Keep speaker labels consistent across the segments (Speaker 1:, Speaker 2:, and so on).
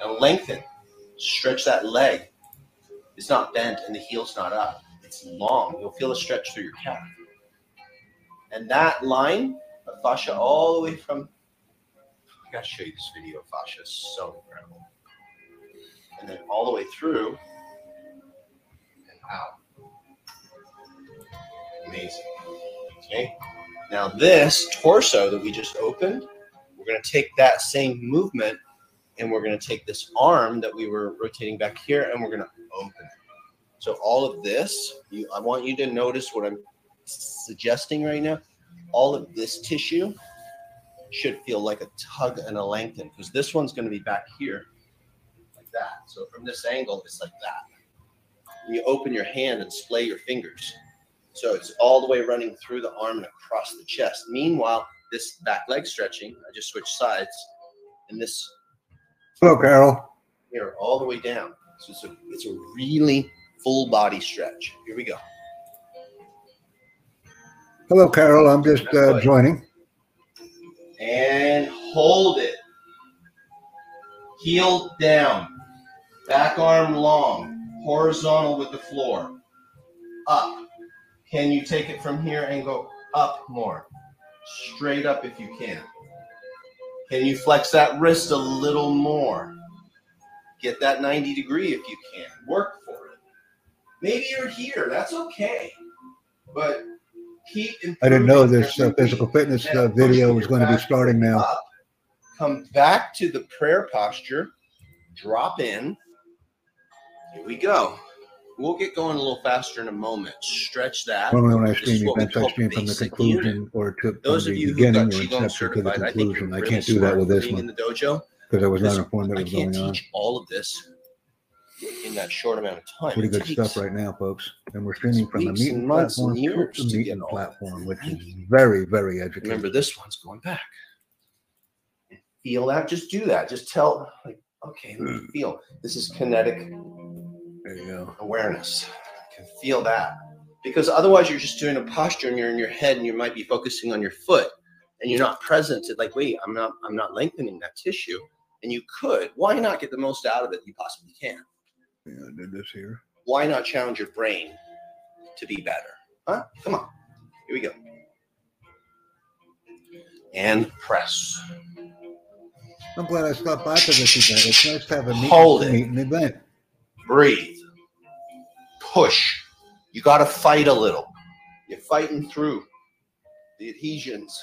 Speaker 1: Now lengthen. Stretch that leg. It's not bent and the heel's not up. It's long. You'll feel a stretch through your calf. And that line of fascia all the way from I gotta show you this video of fascia. It's so incredible. And then all the way through and out. Amazing. Okay. Now this torso that we just opened, we're gonna take that same movement and we're gonna take this arm that we were rotating back here and we're gonna open it. So all of this, you, I want you to notice what I'm suggesting right now. All of this tissue should feel like a tug and a lengthen because this one's going to be back here like that. So from this angle, it's like that. And you open your hand and splay your fingers. So it's all the way running through the arm and across the chest. Meanwhile, this back leg stretching, I just switched sides, and this
Speaker 2: Hello, Carol.
Speaker 1: here all the way down. So it's a, it's a really full body stretch. Here we go.
Speaker 2: Hello, Carol. I'm just uh, joining.
Speaker 1: and hold it. Heel down, back arm long, horizontal with the floor. Up. Can you take it from here and go up more? Straight up if you can. Can you flex that wrist a little more? Get that 90 degree if you can. Work for it. Maybe you're here. That's okay. But keep
Speaker 2: I didn't know this uh, physical fitness uh, video was going to be starting now.
Speaker 1: up. Come back to the prayer posture. Drop in. Here we go. We'll get going a little faster in a moment. Stretch that.
Speaker 2: Normally, when I stream events, I stream from the conclusion
Speaker 1: unit.
Speaker 2: or to from
Speaker 1: Those of
Speaker 2: the
Speaker 1: you who
Speaker 2: beginning
Speaker 1: got
Speaker 2: or inception to the
Speaker 1: certified, I
Speaker 2: conclusion. I can't do that with this one
Speaker 1: in the dojo.
Speaker 2: because I was not informed that
Speaker 1: I
Speaker 2: was
Speaker 1: can't
Speaker 2: going on.
Speaker 1: teach all of this in that short amount of time.
Speaker 2: Pretty good stuff right now, folks. And we're streaming from the
Speaker 1: and
Speaker 2: meeting platform to the
Speaker 1: to get
Speaker 2: meeting platform, which is very, very educational.
Speaker 1: Remember, this one's going back. Feel that? Just do that. Just tell, like, okay, me feel. This is kinetic
Speaker 2: There you go.
Speaker 1: awareness. I can feel that. Because otherwise, you're just doing a posture and you're in your head and you might be focusing on your foot and you're not present to like, wait, I'm not, I'm not lengthening that tissue. And you could. Why not get the most out of it you possibly can?
Speaker 2: Yeah, I did this here.
Speaker 1: Why not challenge your brain to be better? Huh? Come on. Here we go. And press.
Speaker 2: I'm glad I stopped by for this event. It's nice to have a meet,
Speaker 1: Hold it.
Speaker 2: meet event.
Speaker 1: Breathe, push. You got to fight a little. You're fighting through the adhesions,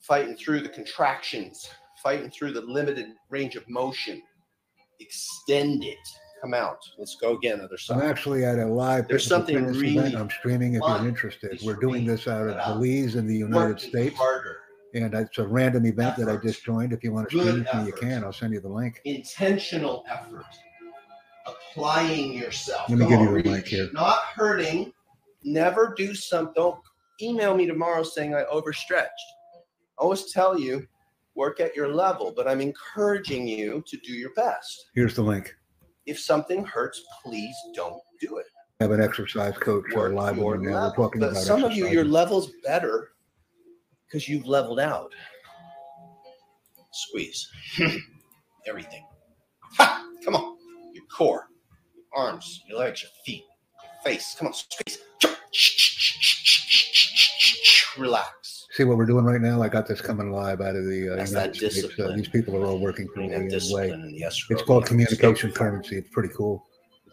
Speaker 1: fighting through the contractions, fighting through the limited range of motion. Extend it. Come out. Let's go again. Other
Speaker 2: I'm actually at a live
Speaker 1: There's something really
Speaker 2: event. I'm streaming if you're interested. We're doing this out of Belize in the United States.
Speaker 1: harder.
Speaker 2: And it's a random event that I just joined. If you want to
Speaker 1: Good
Speaker 2: stream with me, you can. I'll send you the link.
Speaker 1: Intentional effort. Applying yourself.
Speaker 2: Let me give
Speaker 1: on,
Speaker 2: you the
Speaker 1: reach.
Speaker 2: mic here.
Speaker 1: Not hurting. Never do something. Don't email me tomorrow saying I overstretched. I always tell you, work at your level, but I'm encouraging you to do your best.
Speaker 2: Here's the link.
Speaker 1: If something hurts, please don't do it.
Speaker 2: I have an exercise coach
Speaker 1: Work
Speaker 2: live with me now. We're talking
Speaker 1: But
Speaker 2: about
Speaker 1: some of you, your level's better because you've leveled out. Squeeze. Everything. Ha! Come on. Your core, arms, your legs, your feet, your face. Come on, squeeze. Relax.
Speaker 2: See what we're doing right now? I got this coming live out of the uh,
Speaker 1: That's
Speaker 2: United
Speaker 1: that
Speaker 2: States. Uh,
Speaker 1: discipline.
Speaker 2: these people are all working for me in a way.
Speaker 1: and.
Speaker 2: It's called communication currency. It's pretty cool.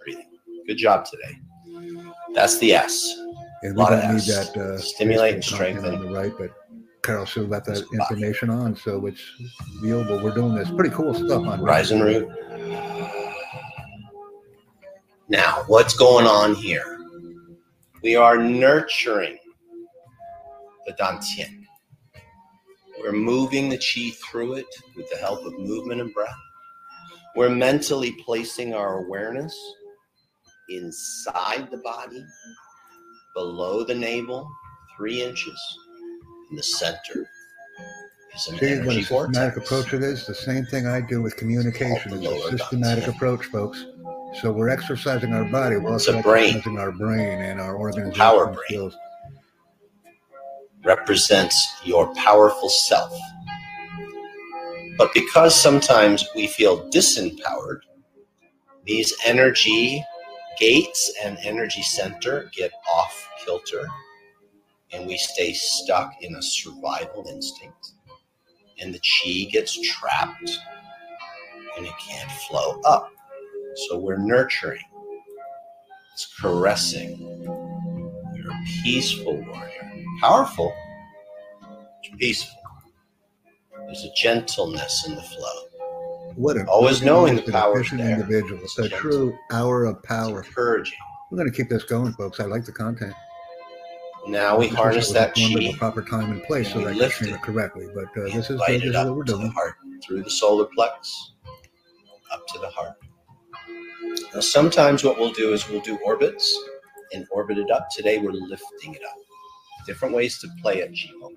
Speaker 1: Breathing. Good job today. That's the S.
Speaker 2: And we
Speaker 1: Lot of
Speaker 2: don't need
Speaker 1: Fs.
Speaker 2: that uh,
Speaker 1: Stimulate and strengthen.
Speaker 2: on the right, but Carol still got that information on, so it's viewable. We're doing this pretty cool stuff on
Speaker 1: Rise and root. Now, what's going on here? We are nurturing the Dantian. We're moving the chi through it with the help of movement and breath. We're mentally placing our awareness inside the body, below the navel, three inches, in the center. Is an
Speaker 2: See what a systematic approach it is? The same thing I do with communication. It's a systematic approach, folks. So we're exercising our body. We're
Speaker 1: It's
Speaker 2: also
Speaker 1: a brain.
Speaker 2: exercising our brain and our organization
Speaker 1: Power brain.
Speaker 2: skills.
Speaker 1: represents your powerful self. But because sometimes we feel disempowered, these energy gates and energy center get off kilter and we stay stuck in a survival instinct and the chi gets trapped and it can't flow up so we're nurturing it's caressing you're a peaceful warrior powerful peaceful there's a gentleness in the flow
Speaker 2: What an
Speaker 1: Always knowing the power there.
Speaker 2: individual. It's a
Speaker 1: Gentle.
Speaker 2: true hour of
Speaker 1: it's
Speaker 2: power.
Speaker 1: encouraging
Speaker 2: We're going to keep this going, folks. I like the content.
Speaker 1: now we
Speaker 2: This
Speaker 1: harness that
Speaker 2: one with the
Speaker 1: chi
Speaker 2: proper time and place so
Speaker 1: We
Speaker 2: that I can
Speaker 1: it.
Speaker 2: correctly. But uh, this is, this is what we're
Speaker 1: to the heart through the solar plex up to the heart. Now, sometimes what we'll do is we'll do orbits and orbit it up. Today we're lifting it up. Different ways to play it, Qigong.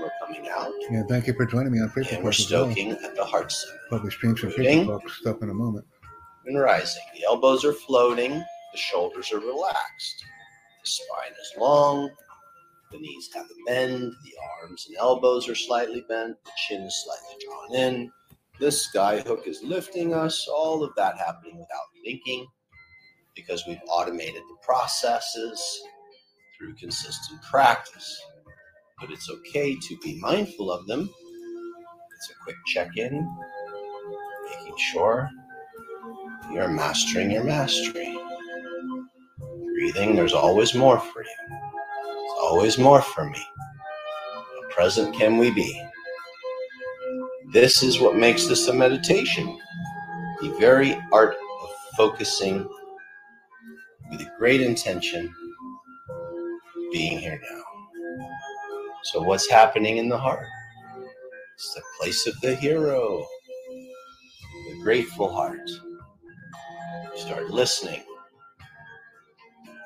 Speaker 1: We're coming out
Speaker 2: Yeah, thank you for joining me on Facebook.
Speaker 1: and we're
Speaker 2: as well.
Speaker 1: stoking at the heart center
Speaker 2: Probably stream some
Speaker 1: Moving.
Speaker 2: Facebook stuff in a moment.
Speaker 1: and rising. The elbows are floating, the shoulders are relaxed, the spine is long, the knees have a bend, the arms and elbows are slightly bent, the chin is slightly drawn in. This sky hook is lifting us, all of that happening without thinking because we've automated the processes through consistent practice. But it's okay to be mindful of them. It's a quick check in, making sure you're mastering your mastery. Breathing, there's always more for you. There's always more for me. How present can we be? This is what makes this a meditation. The very art of focusing with a great intention, being here now. So, what's happening in the heart? It's the place of the hero, the grateful heart. Start listening,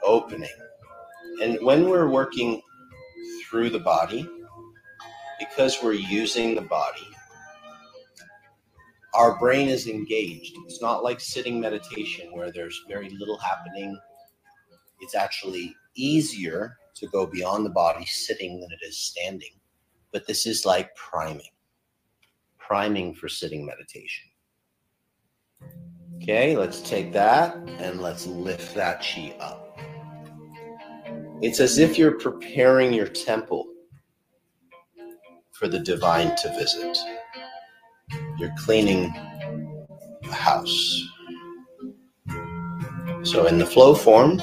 Speaker 1: opening. And when we're working through the body, because we're using the body, our brain is engaged. It's not like sitting meditation where there's very little happening. It's actually easier to go beyond the body sitting than it is standing. But this is like priming, priming for sitting meditation. Okay, let's take that and let's lift that chi up. It's as if you're preparing your temple for the divine to visit. You're cleaning the house. So, in the flow form,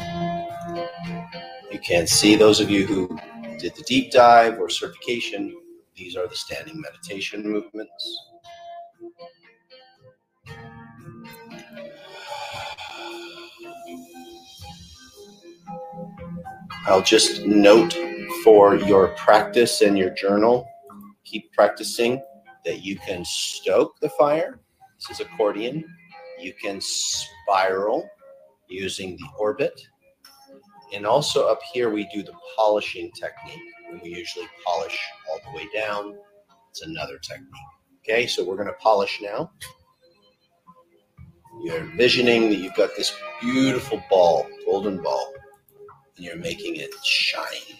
Speaker 1: you can see those of you who did the deep dive or certification, these are the standing meditation movements. I'll just note for your practice and your journal, keep practicing that you can stoke the fire. This is accordion. You can spiral using the orbit. And also up here, we do the polishing technique. And we usually polish all the way down. It's another technique. Okay, so we're going to polish now. You're envisioning that you've got this beautiful ball, golden ball, and you're making it shine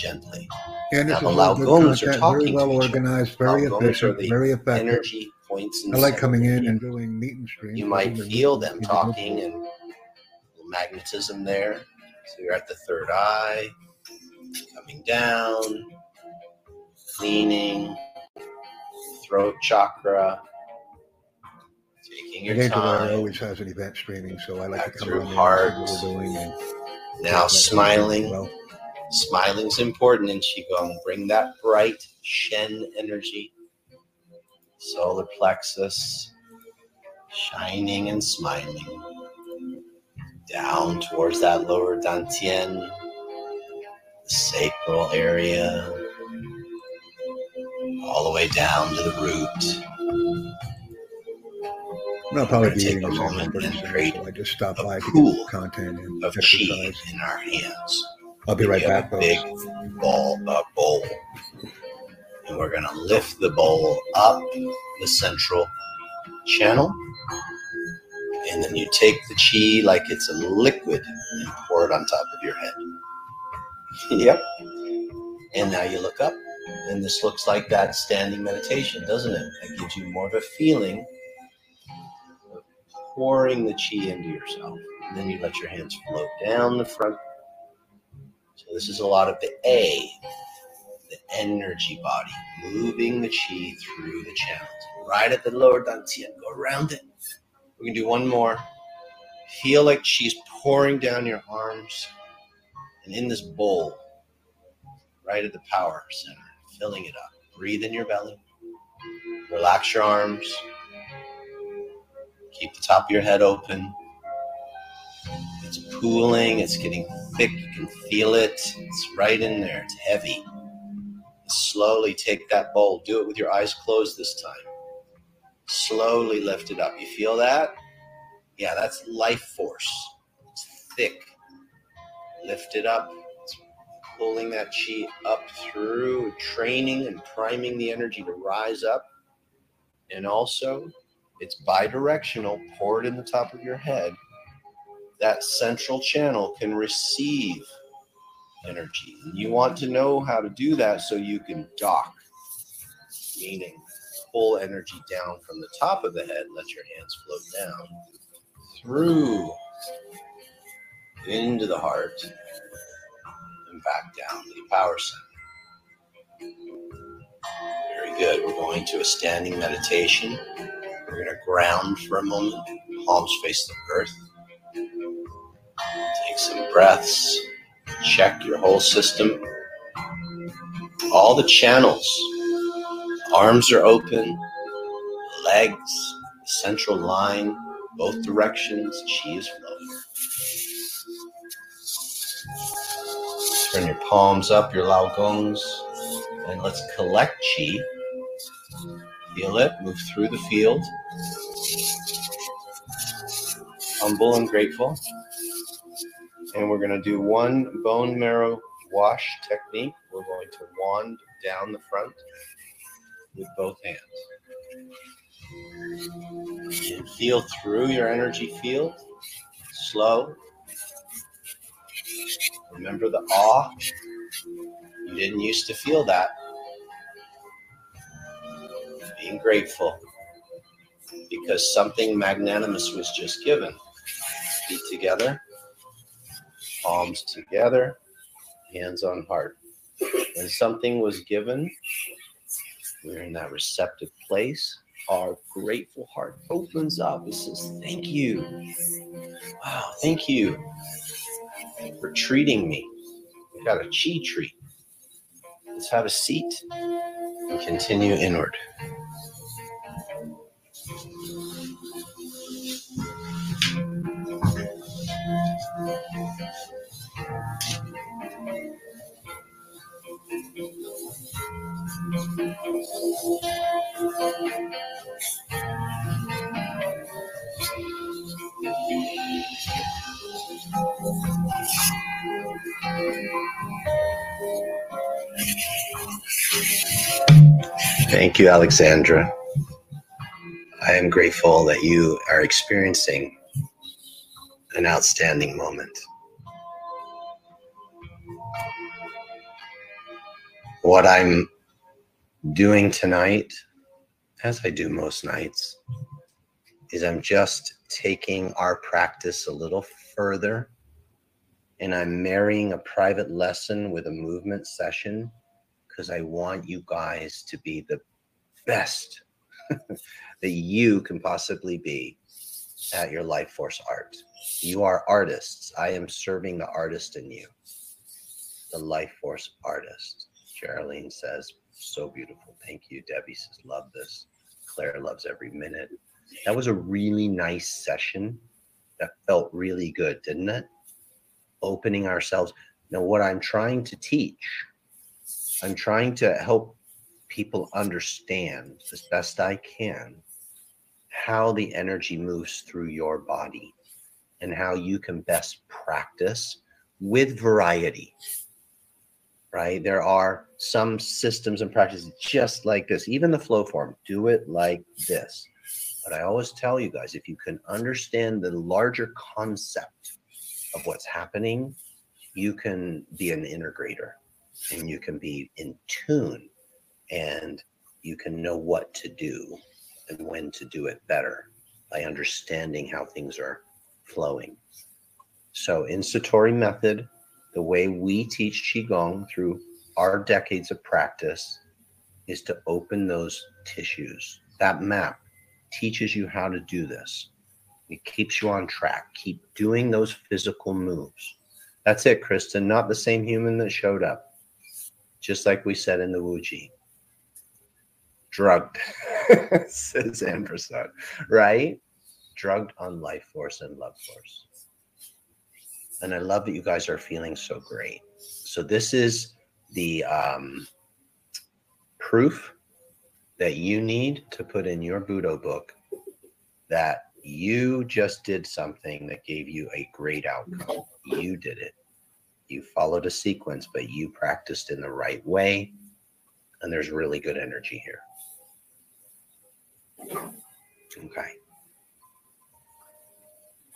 Speaker 1: gently.
Speaker 2: And
Speaker 1: Now,
Speaker 2: this
Speaker 1: the
Speaker 2: is all
Speaker 1: are talking
Speaker 2: very well organized, very efficient, very effective.
Speaker 1: Energy points.
Speaker 2: I like coming in and doing meet and streams.
Speaker 1: You might feel them
Speaker 2: these are good.
Speaker 1: talking and magnetism there. So you're at the third eye, coming down, cleaning, throat chakra, taking your time.
Speaker 2: always has an event streaming, so I like
Speaker 1: Back
Speaker 2: to come
Speaker 1: through
Speaker 2: on
Speaker 1: heart.
Speaker 2: and see what we're doing. And
Speaker 1: Now smiling. Smiling's important in Qigong. Bring that bright Shen energy, solar plexus, shining and smiling. Down towards that lower Dantian, the sacral area, all the way down to the root.
Speaker 2: I'll probably be
Speaker 1: take a moment and create
Speaker 2: I just stopped
Speaker 1: a
Speaker 2: by to
Speaker 1: pool
Speaker 2: content and
Speaker 1: Of
Speaker 2: exercise.
Speaker 1: in our hands.
Speaker 2: I'll be right back,
Speaker 1: a big ball, uh, bowl, and we're gonna lift the bowl up the central channel, and then you take the chi like it's a liquid and pour it on top of your head. yep. And now you look up. And this looks like that standing meditation, doesn't it? It gives you more of a feeling of pouring the chi into yourself. And then you let your hands float down the front. This is a lot of the A, the energy body, moving the chi through the channels. Right at the lower dantian, go around it. We can do one more. Feel like chi's pouring down your arms and in this bowl, right at the power center, filling it up. Breathe in your belly. Relax your arms. Keep the top of your head open. It's pooling, it's getting thick. You can feel it. It's right in there. It's heavy. Slowly take that bowl. Do it with your eyes closed this time. Slowly lift it up. You feel that? Yeah, that's life force. It's thick. Lift it up. It's pulling that chi up through, training and priming the energy to rise up. And also, it's bidirectional, Pour it in the top of your head. That central channel can receive energy. And you want to know how to do that so you can dock, meaning pull energy down from the top of the head, let your hands float down through into the heart and back down to the power center. Very good. We're going to a standing meditation. We're going to ground for a moment, palms face the earth. Take some breaths. Check your whole system. All the channels. Arms are open, legs, central line, both directions. Chi is flowing. Turn your palms up, your lao gongs, and let's collect chi. Feel it, move through the field. Humble and grateful. And we're going to do one bone marrow wash technique. We're going to wand down the front with both hands. And feel through your energy field. Slow. Remember the awe. You didn't used to feel that. Being grateful because something magnanimous was just given. Feet together, palms together, hands on heart. When something was given, we're in that receptive place. Our grateful heart opens up and says, Thank you. Wow, thank you for treating me. We got a chi treat. Let's have a seat and continue inward. Thank you, Alexandra. I am grateful that you are experiencing an outstanding moment. What I'm doing tonight, as I do most nights, is I'm just taking our practice a little further and I'm marrying a private lesson with a movement session because I want you guys to be the best that you can possibly be at your life force art. You are artists. I am serving the artist in you, the life force artist. Geraldine says, so beautiful. Thank you. Debbie says, love this. Claire loves every minute. That was a really nice session. That felt really good, didn't it? Opening ourselves. Now, what I'm trying to teach, I'm trying to help people understand as best I can how the energy moves through your body and how you can best practice with variety. Right? There are some systems and practices just like this, even the flow form, do it like this. But I always tell you guys if you can understand the larger concept of what's happening, you can be an integrator and you can be in tune and you can know what to do and when to do it better by understanding how things are flowing. So, in Satori method, the way we teach Qigong through our decades of practice is to open those tissues. That map teaches you how to do this. It keeps you on track. Keep doing those physical moves. That's it, Kristen. Not the same human that showed up. Just like we said in the Wuji. Drugged, says Ampersand, right? Drugged on life force and love force. And I love that you guys are feeling so great. So this is the um, proof that you need to put in your Budo book that you just did something that gave you a great outcome. You did it. You followed a sequence, but you practiced in the right way. And there's really good energy here. Okay.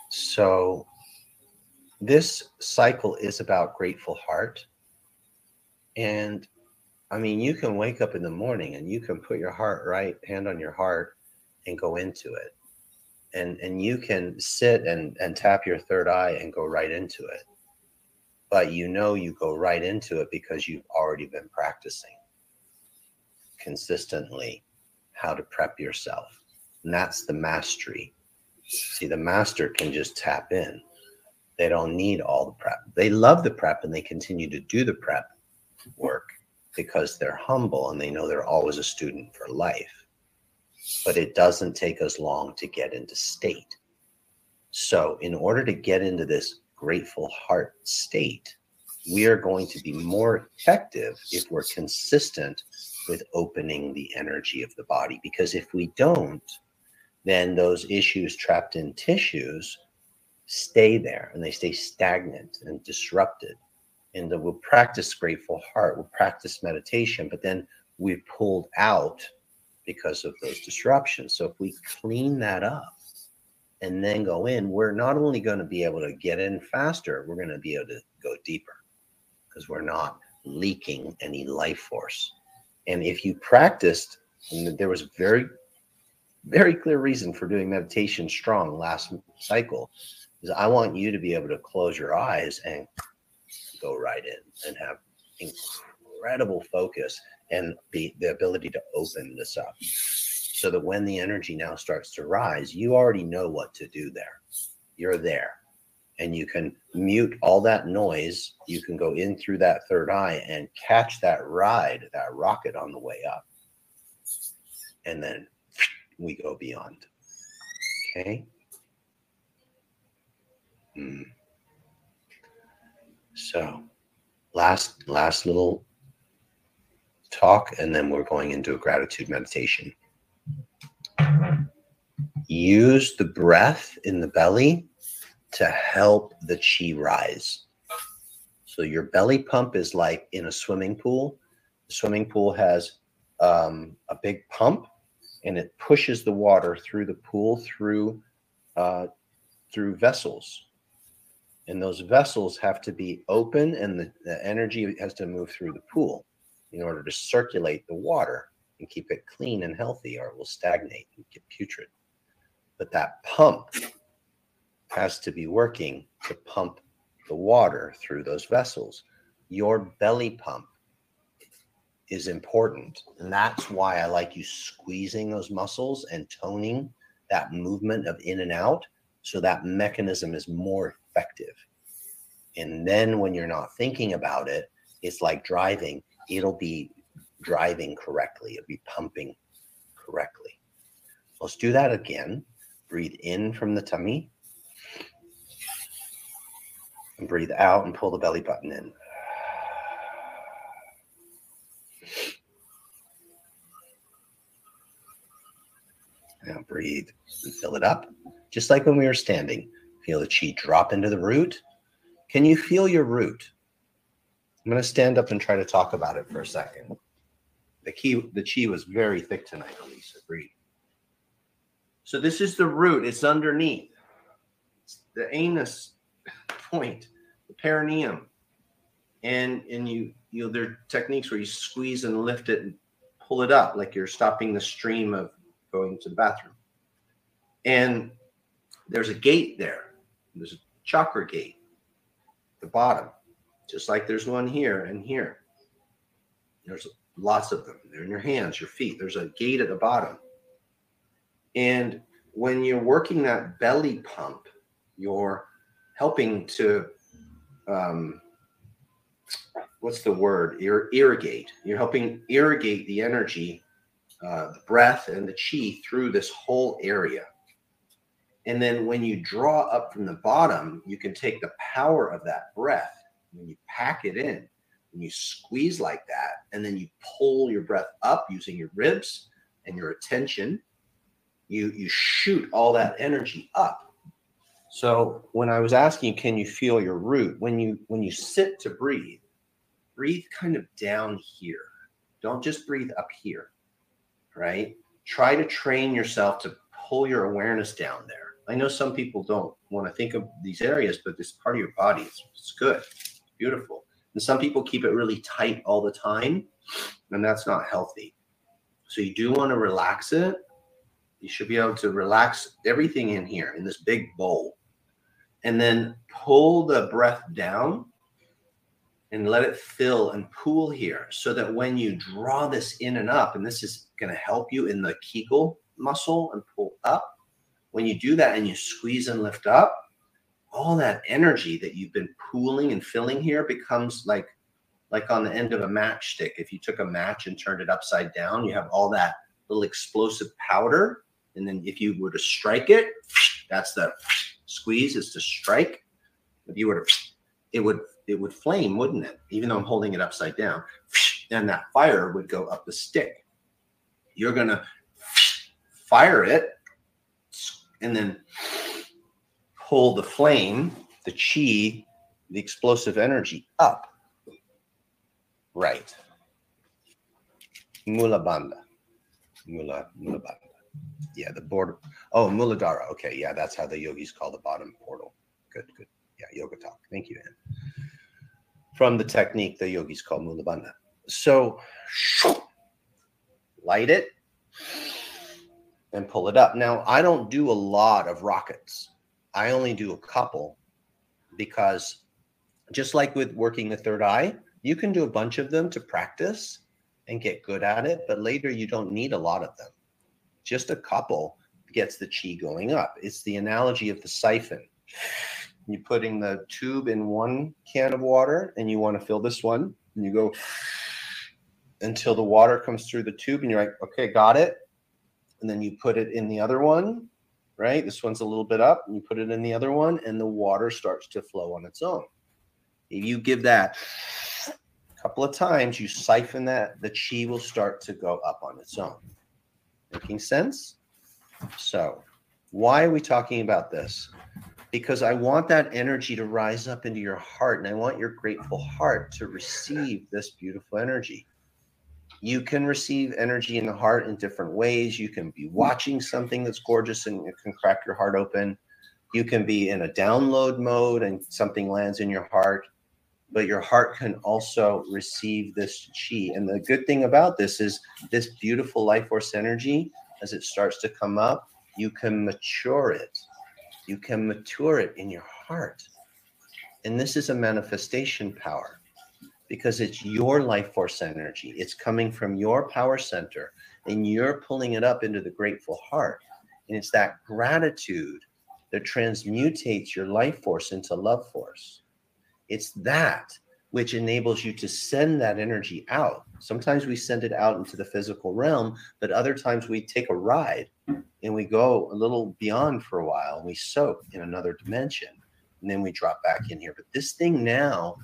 Speaker 1: So this cycle is about grateful heart. And I mean, you can wake up in the morning and you can put your heart right hand on your heart and go into it. And and you can sit and and tap your third eye and go right into it. But you know you go right into it because you've already been practicing consistently how to prep yourself. And that's the mastery. See, the master can just tap in. They don't need all the prep. They love the prep and they continue to do the prep work because they're humble and they know they're always a student for life. But it doesn't take us long to get into state. So, in order to get into this grateful heart state, we are going to be more effective if we're consistent with opening the energy of the body. Because if we don't, then those issues trapped in tissues stay there and they stay stagnant and disrupted and we'll practice grateful heart, we'll practice meditation, but then we're pulled out because of those disruptions. So if we clean that up and then go in, we're not only going to be able to get in faster, we're going to be able to go deeper because we're not leaking any life force. And if you practiced, and there was very, very clear reason for doing meditation strong last cycle, is I want you to be able to close your eyes and go right in and have incredible focus and the ability to open this up so that when the energy now starts to rise you already know what to do there. You're there and you can mute all that noise. You can go in through that third eye and catch that ride that rocket on the way up. And then we go beyond. Okay mm. So, last last little talk, and then we're going into a gratitude meditation. Use the breath in the belly to help the chi rise. So your belly pump is like in a swimming pool. The swimming pool has um, a big pump, and it pushes the water through the pool through uh, through vessels and those vessels have to be open and the, the, energy has to move through the pool in order to circulate the water and keep it clean and healthy or it will stagnate and get putrid. But that pump has to be working to pump the water through those vessels. Your belly pump is important and that's why i like you squeezing those muscles and toning that movement of in and out so that mechanism is more effective. And then when you're not thinking about it, it's like driving, it'll be driving correctly, it'll be pumping correctly. Let's do that again. Breathe in from the tummy. And breathe out and pull the belly button in. Now breathe and fill it up. Just like when we were standing, feel the chi drop into the root. Can you feel your root? I'm going to stand up and try to talk about it for a second. The key, the chi was very thick tonight, Elisa. Breathe. So this is the root. It's underneath. It's the anus point, the perineum. And and you you know there are techniques where you squeeze and lift it and pull it up like you're stopping the stream of going to the bathroom. And there's a gate there. There's a chakra gate at the bottom, just like there's one here and here. There's lots of them. They're in your hands, your feet. There's a gate at the bottom. And when you're working that belly pump, you're helping to um, what's the word? Ir- irrigate. You're helping irrigate the energy, uh, the breath, and the chi through this whole area. And then when you draw up from the bottom, you can take the power of that breath when you pack it in, and you squeeze like that, and then you pull your breath up using your ribs and your attention. You you shoot all that energy up. So when I was asking, can you feel your root? When you when you sit to breathe, breathe kind of down here. Don't just breathe up here, right? Try to train yourself to pull your awareness down there. I know some people don't want to think of these areas, but this part of your body. It's, it's good, it's beautiful. And some people keep it really tight all the time, and that's not healthy. So you do want to relax it. You should be able to relax everything in here in this big bowl, and then pull the breath down and let it fill and pool here so that when you draw this in and up, and this is going to help you in the Kegel muscle and pull up, when you do that and you squeeze and lift up, all that energy that you've been pooling and filling here becomes like like on the end of a matchstick. If you took a match and turned it upside down, you have all that little explosive powder. And then if you were to strike it, that's the squeeze is to strike. If you were to, it would it would flame, wouldn't it? Even though I'm holding it upside down, and that fire would go up the stick. You're gonna fire it and then pull the flame, the chi, the explosive energy up. Right. Mula Bandha. Mula, Mula Bandha. Yeah, the border. Oh, Muladhara. Okay, yeah, that's how the yogis call the bottom portal. Good, good. Yeah, yoga talk. Thank you, Ann. From the technique the yogis call Mula Bandha. So, light it and pull it up. Now, I don't do a lot of rockets. I only do a couple because just like with working the third eye, you can do a bunch of them to practice and get good at it, but later you don't need a lot of them. Just a couple gets the chi going up. It's the analogy of the siphon. You're putting the tube in one can of water and you want to fill this one, and you go until the water comes through the tube, and you're like, okay, got it and then you put it in the other one, right? This one's a little bit up, and you put it in the other one, and the water starts to flow on its own. If you give that a couple of times, you siphon that, the chi will start to go up on its own. Making sense? So, why are we talking about this? Because I want that energy to rise up into your heart, and I want your grateful heart to receive this beautiful energy you can receive energy in the heart in different ways. You can be watching something that's gorgeous and it can crack your heart open. You can be in a download mode and something lands in your heart, but your heart can also receive this chi. And the good thing about this is this beautiful life force energy, as it starts to come up, you can mature it. You can mature it in your heart. And this is a manifestation power because it's your life force energy. It's coming from your power center and you're pulling it up into the grateful heart. And it's that gratitude that transmutates your life force into love force. It's that which enables you to send that energy out. Sometimes we send it out into the physical realm, but other times we take a ride and we go a little beyond for a while and we soak in another dimension and then we drop back in here. But this thing now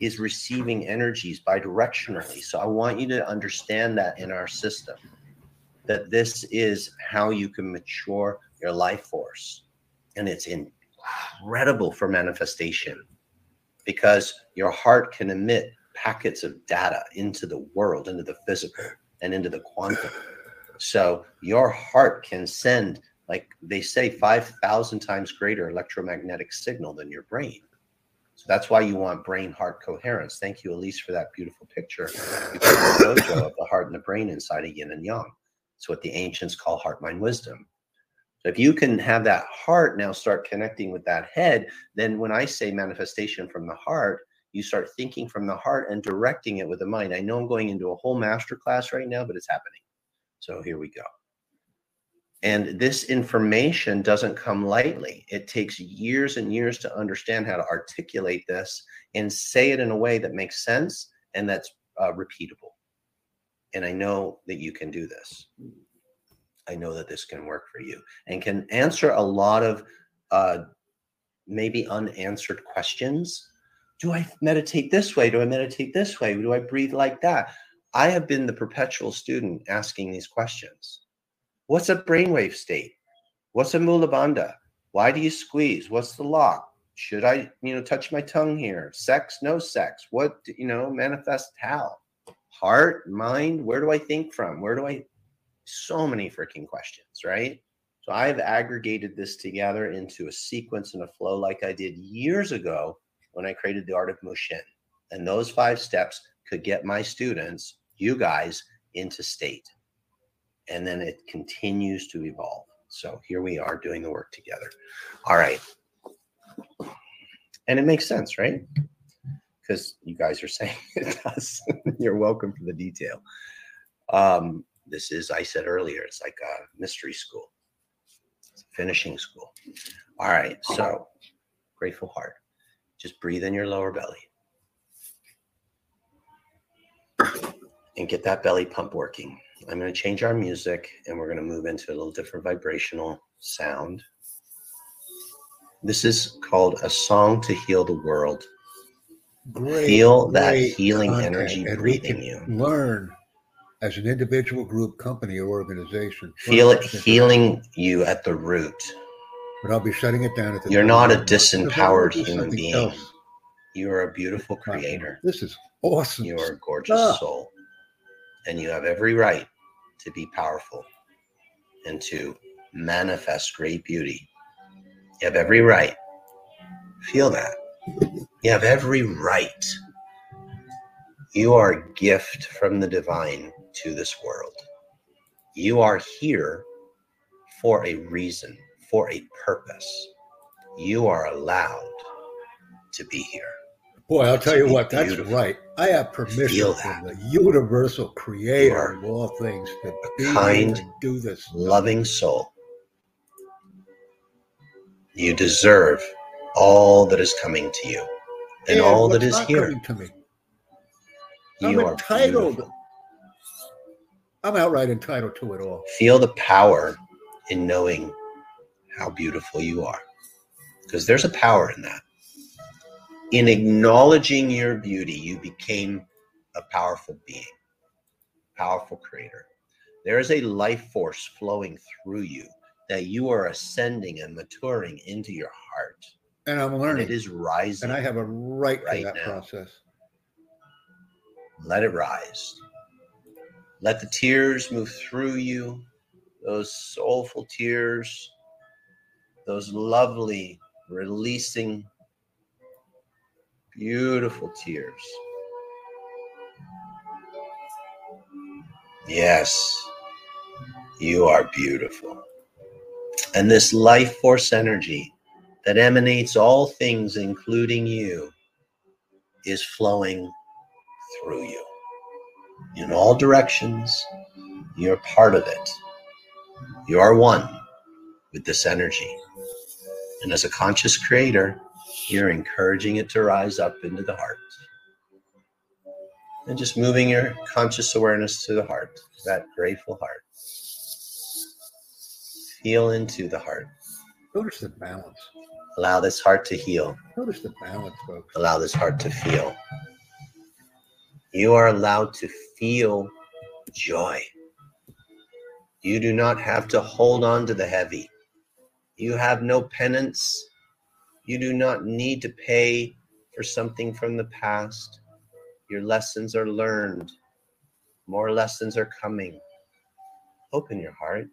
Speaker 1: is receiving energies bidirectionally. So I want you to understand that in our system, that this is how you can mature your life force. And it's incredible for manifestation because your heart can emit packets of data into the world, into the physical, and into the quantum. So your heart can send, like they say, 5,000 times greater electromagnetic signal than your brain. So that's why you want brain heart coherence. Thank you, Elise, for that beautiful picture. Of the heart and the brain inside of yin and yang. It's what the ancients call heart mind wisdom. So if you can have that heart now start connecting with that head, then when I say manifestation from the heart, you start thinking from the heart and directing it with the mind. I know I'm going into a whole master class right now, but it's happening. So here we go. And this information doesn't come lightly. It takes years and years to understand how to articulate this and say it in a way that makes sense and that's uh, repeatable. And I know that you can do this. I know that this can work for you and can answer a lot of uh, maybe unanswered questions. Do I meditate this way? Do I meditate this way? Do I breathe like that? I have been the perpetual student asking these questions. What's a brainwave state? What's a mula bandha? Why do you squeeze? What's the lock? Should I, you know, touch my tongue here? Sex, no sex. What, you know, manifest how? Heart, mind, where do I think from? Where do I so many freaking questions, right? So I've aggregated this together into a sequence and a flow like I did years ago when I created the art of Mushin. And those five steps could get my students, you guys, into state. And then it continues to evolve. So here we are doing the work together. All right. And it makes sense, right? Because you guys are saying it does. You're welcome for the detail. Um, this is, I said earlier, it's like a mystery school, it's a finishing school. All right, so grateful heart. Just breathe in your lower belly and get that belly pump working. I'm going to change our music and we're going to move into a little different vibrational sound. This is called A Song to Heal the World.
Speaker 2: Great,
Speaker 1: Feel that healing
Speaker 2: content,
Speaker 1: energy
Speaker 2: and
Speaker 1: breathing you.
Speaker 2: Learn as an individual, group, company, or organization.
Speaker 1: Feel it healing you at the root.
Speaker 2: But I'll be shutting it down at the.
Speaker 1: You're not a
Speaker 2: Because I wanna
Speaker 1: disempowered human being.
Speaker 2: else.
Speaker 1: You are a beautiful creator.
Speaker 2: This is awesome.
Speaker 1: You are a gorgeous soul. And you have every right to be powerful and to manifest great beauty. You have every right. Feel that. You have every right. You are a gift from the divine to this world. You are here for a reason, for a purpose. You are allowed to be here.
Speaker 2: Boy, I'll tell you what, that's
Speaker 1: beautiful.
Speaker 2: right. I have permission from the universal creator of all things to be
Speaker 1: kind,
Speaker 2: and do this.
Speaker 1: loving soul. You deserve all that is coming to you and all that is here.
Speaker 2: to me. I'm
Speaker 1: You are
Speaker 2: entitled.
Speaker 1: beautiful.
Speaker 2: I'm outright entitled to it all.
Speaker 1: Feel the power in knowing how beautiful you are. Because there's a power in that. In acknowledging your beauty, you became a powerful being, powerful creator. There is a life force flowing through you that you are ascending and maturing into your heart.
Speaker 2: And I'm
Speaker 1: And
Speaker 2: learning.
Speaker 1: it is rising.
Speaker 2: and I have a right,
Speaker 1: right
Speaker 2: to that
Speaker 1: now.
Speaker 2: process.
Speaker 1: Let it rise. Let the tears move through you, those soulful tears, those lovely, releasing, beautiful tears. Yes, you are beautiful. And this life force energy that emanates all things, including you, is flowing through you in all directions. You're part of it. You are one with this energy. And as a conscious creator, you're encouraging it to rise up into the heart. And just moving your conscious awareness to the heart, that grateful heart. Feel into the heart.
Speaker 2: Notice the balance.
Speaker 1: Allow this heart to heal.
Speaker 2: Notice the balance, folks.
Speaker 1: allow this heart to feel. You are allowed to feel joy. You do not have to hold on to the heavy. You have no penance. You do not need to pay for something from the past. Your lessons are learned. More lessons are coming. Open your heart.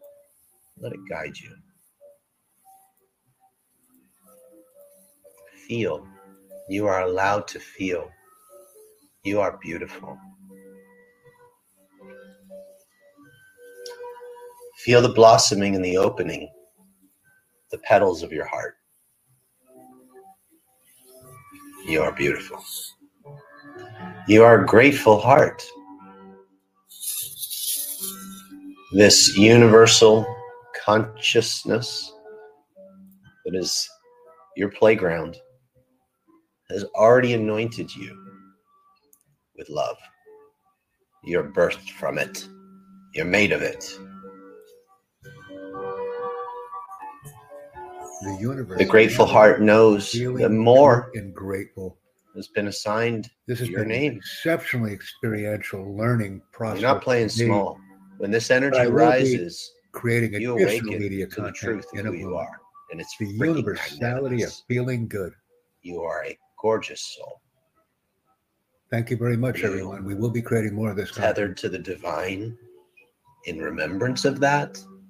Speaker 1: Let it guide you. Feel You are allowed to feel. You are beautiful. Feel the blossoming and the opening, the petals of your heart. You are beautiful. You are a grateful heart. This universal consciousness that is your playground has already anointed you with love. You're birthed from it, you're made of it.
Speaker 2: The universe.
Speaker 1: The grateful heart knows that more
Speaker 2: and grateful.
Speaker 1: has been assigned.
Speaker 2: This is
Speaker 1: Your name.
Speaker 2: exceptionally experiential learning process.
Speaker 1: You're not playing small. When this energy rises,
Speaker 2: Creating
Speaker 1: you awaken
Speaker 2: media
Speaker 1: to the truth of
Speaker 2: in
Speaker 1: who you are. And it's
Speaker 2: The universality of feeling good.
Speaker 1: You are a gorgeous soul,
Speaker 2: Thank you very much,
Speaker 1: You
Speaker 2: everyone. We will be creating more of this content.
Speaker 1: to the divine. In remembrance of that,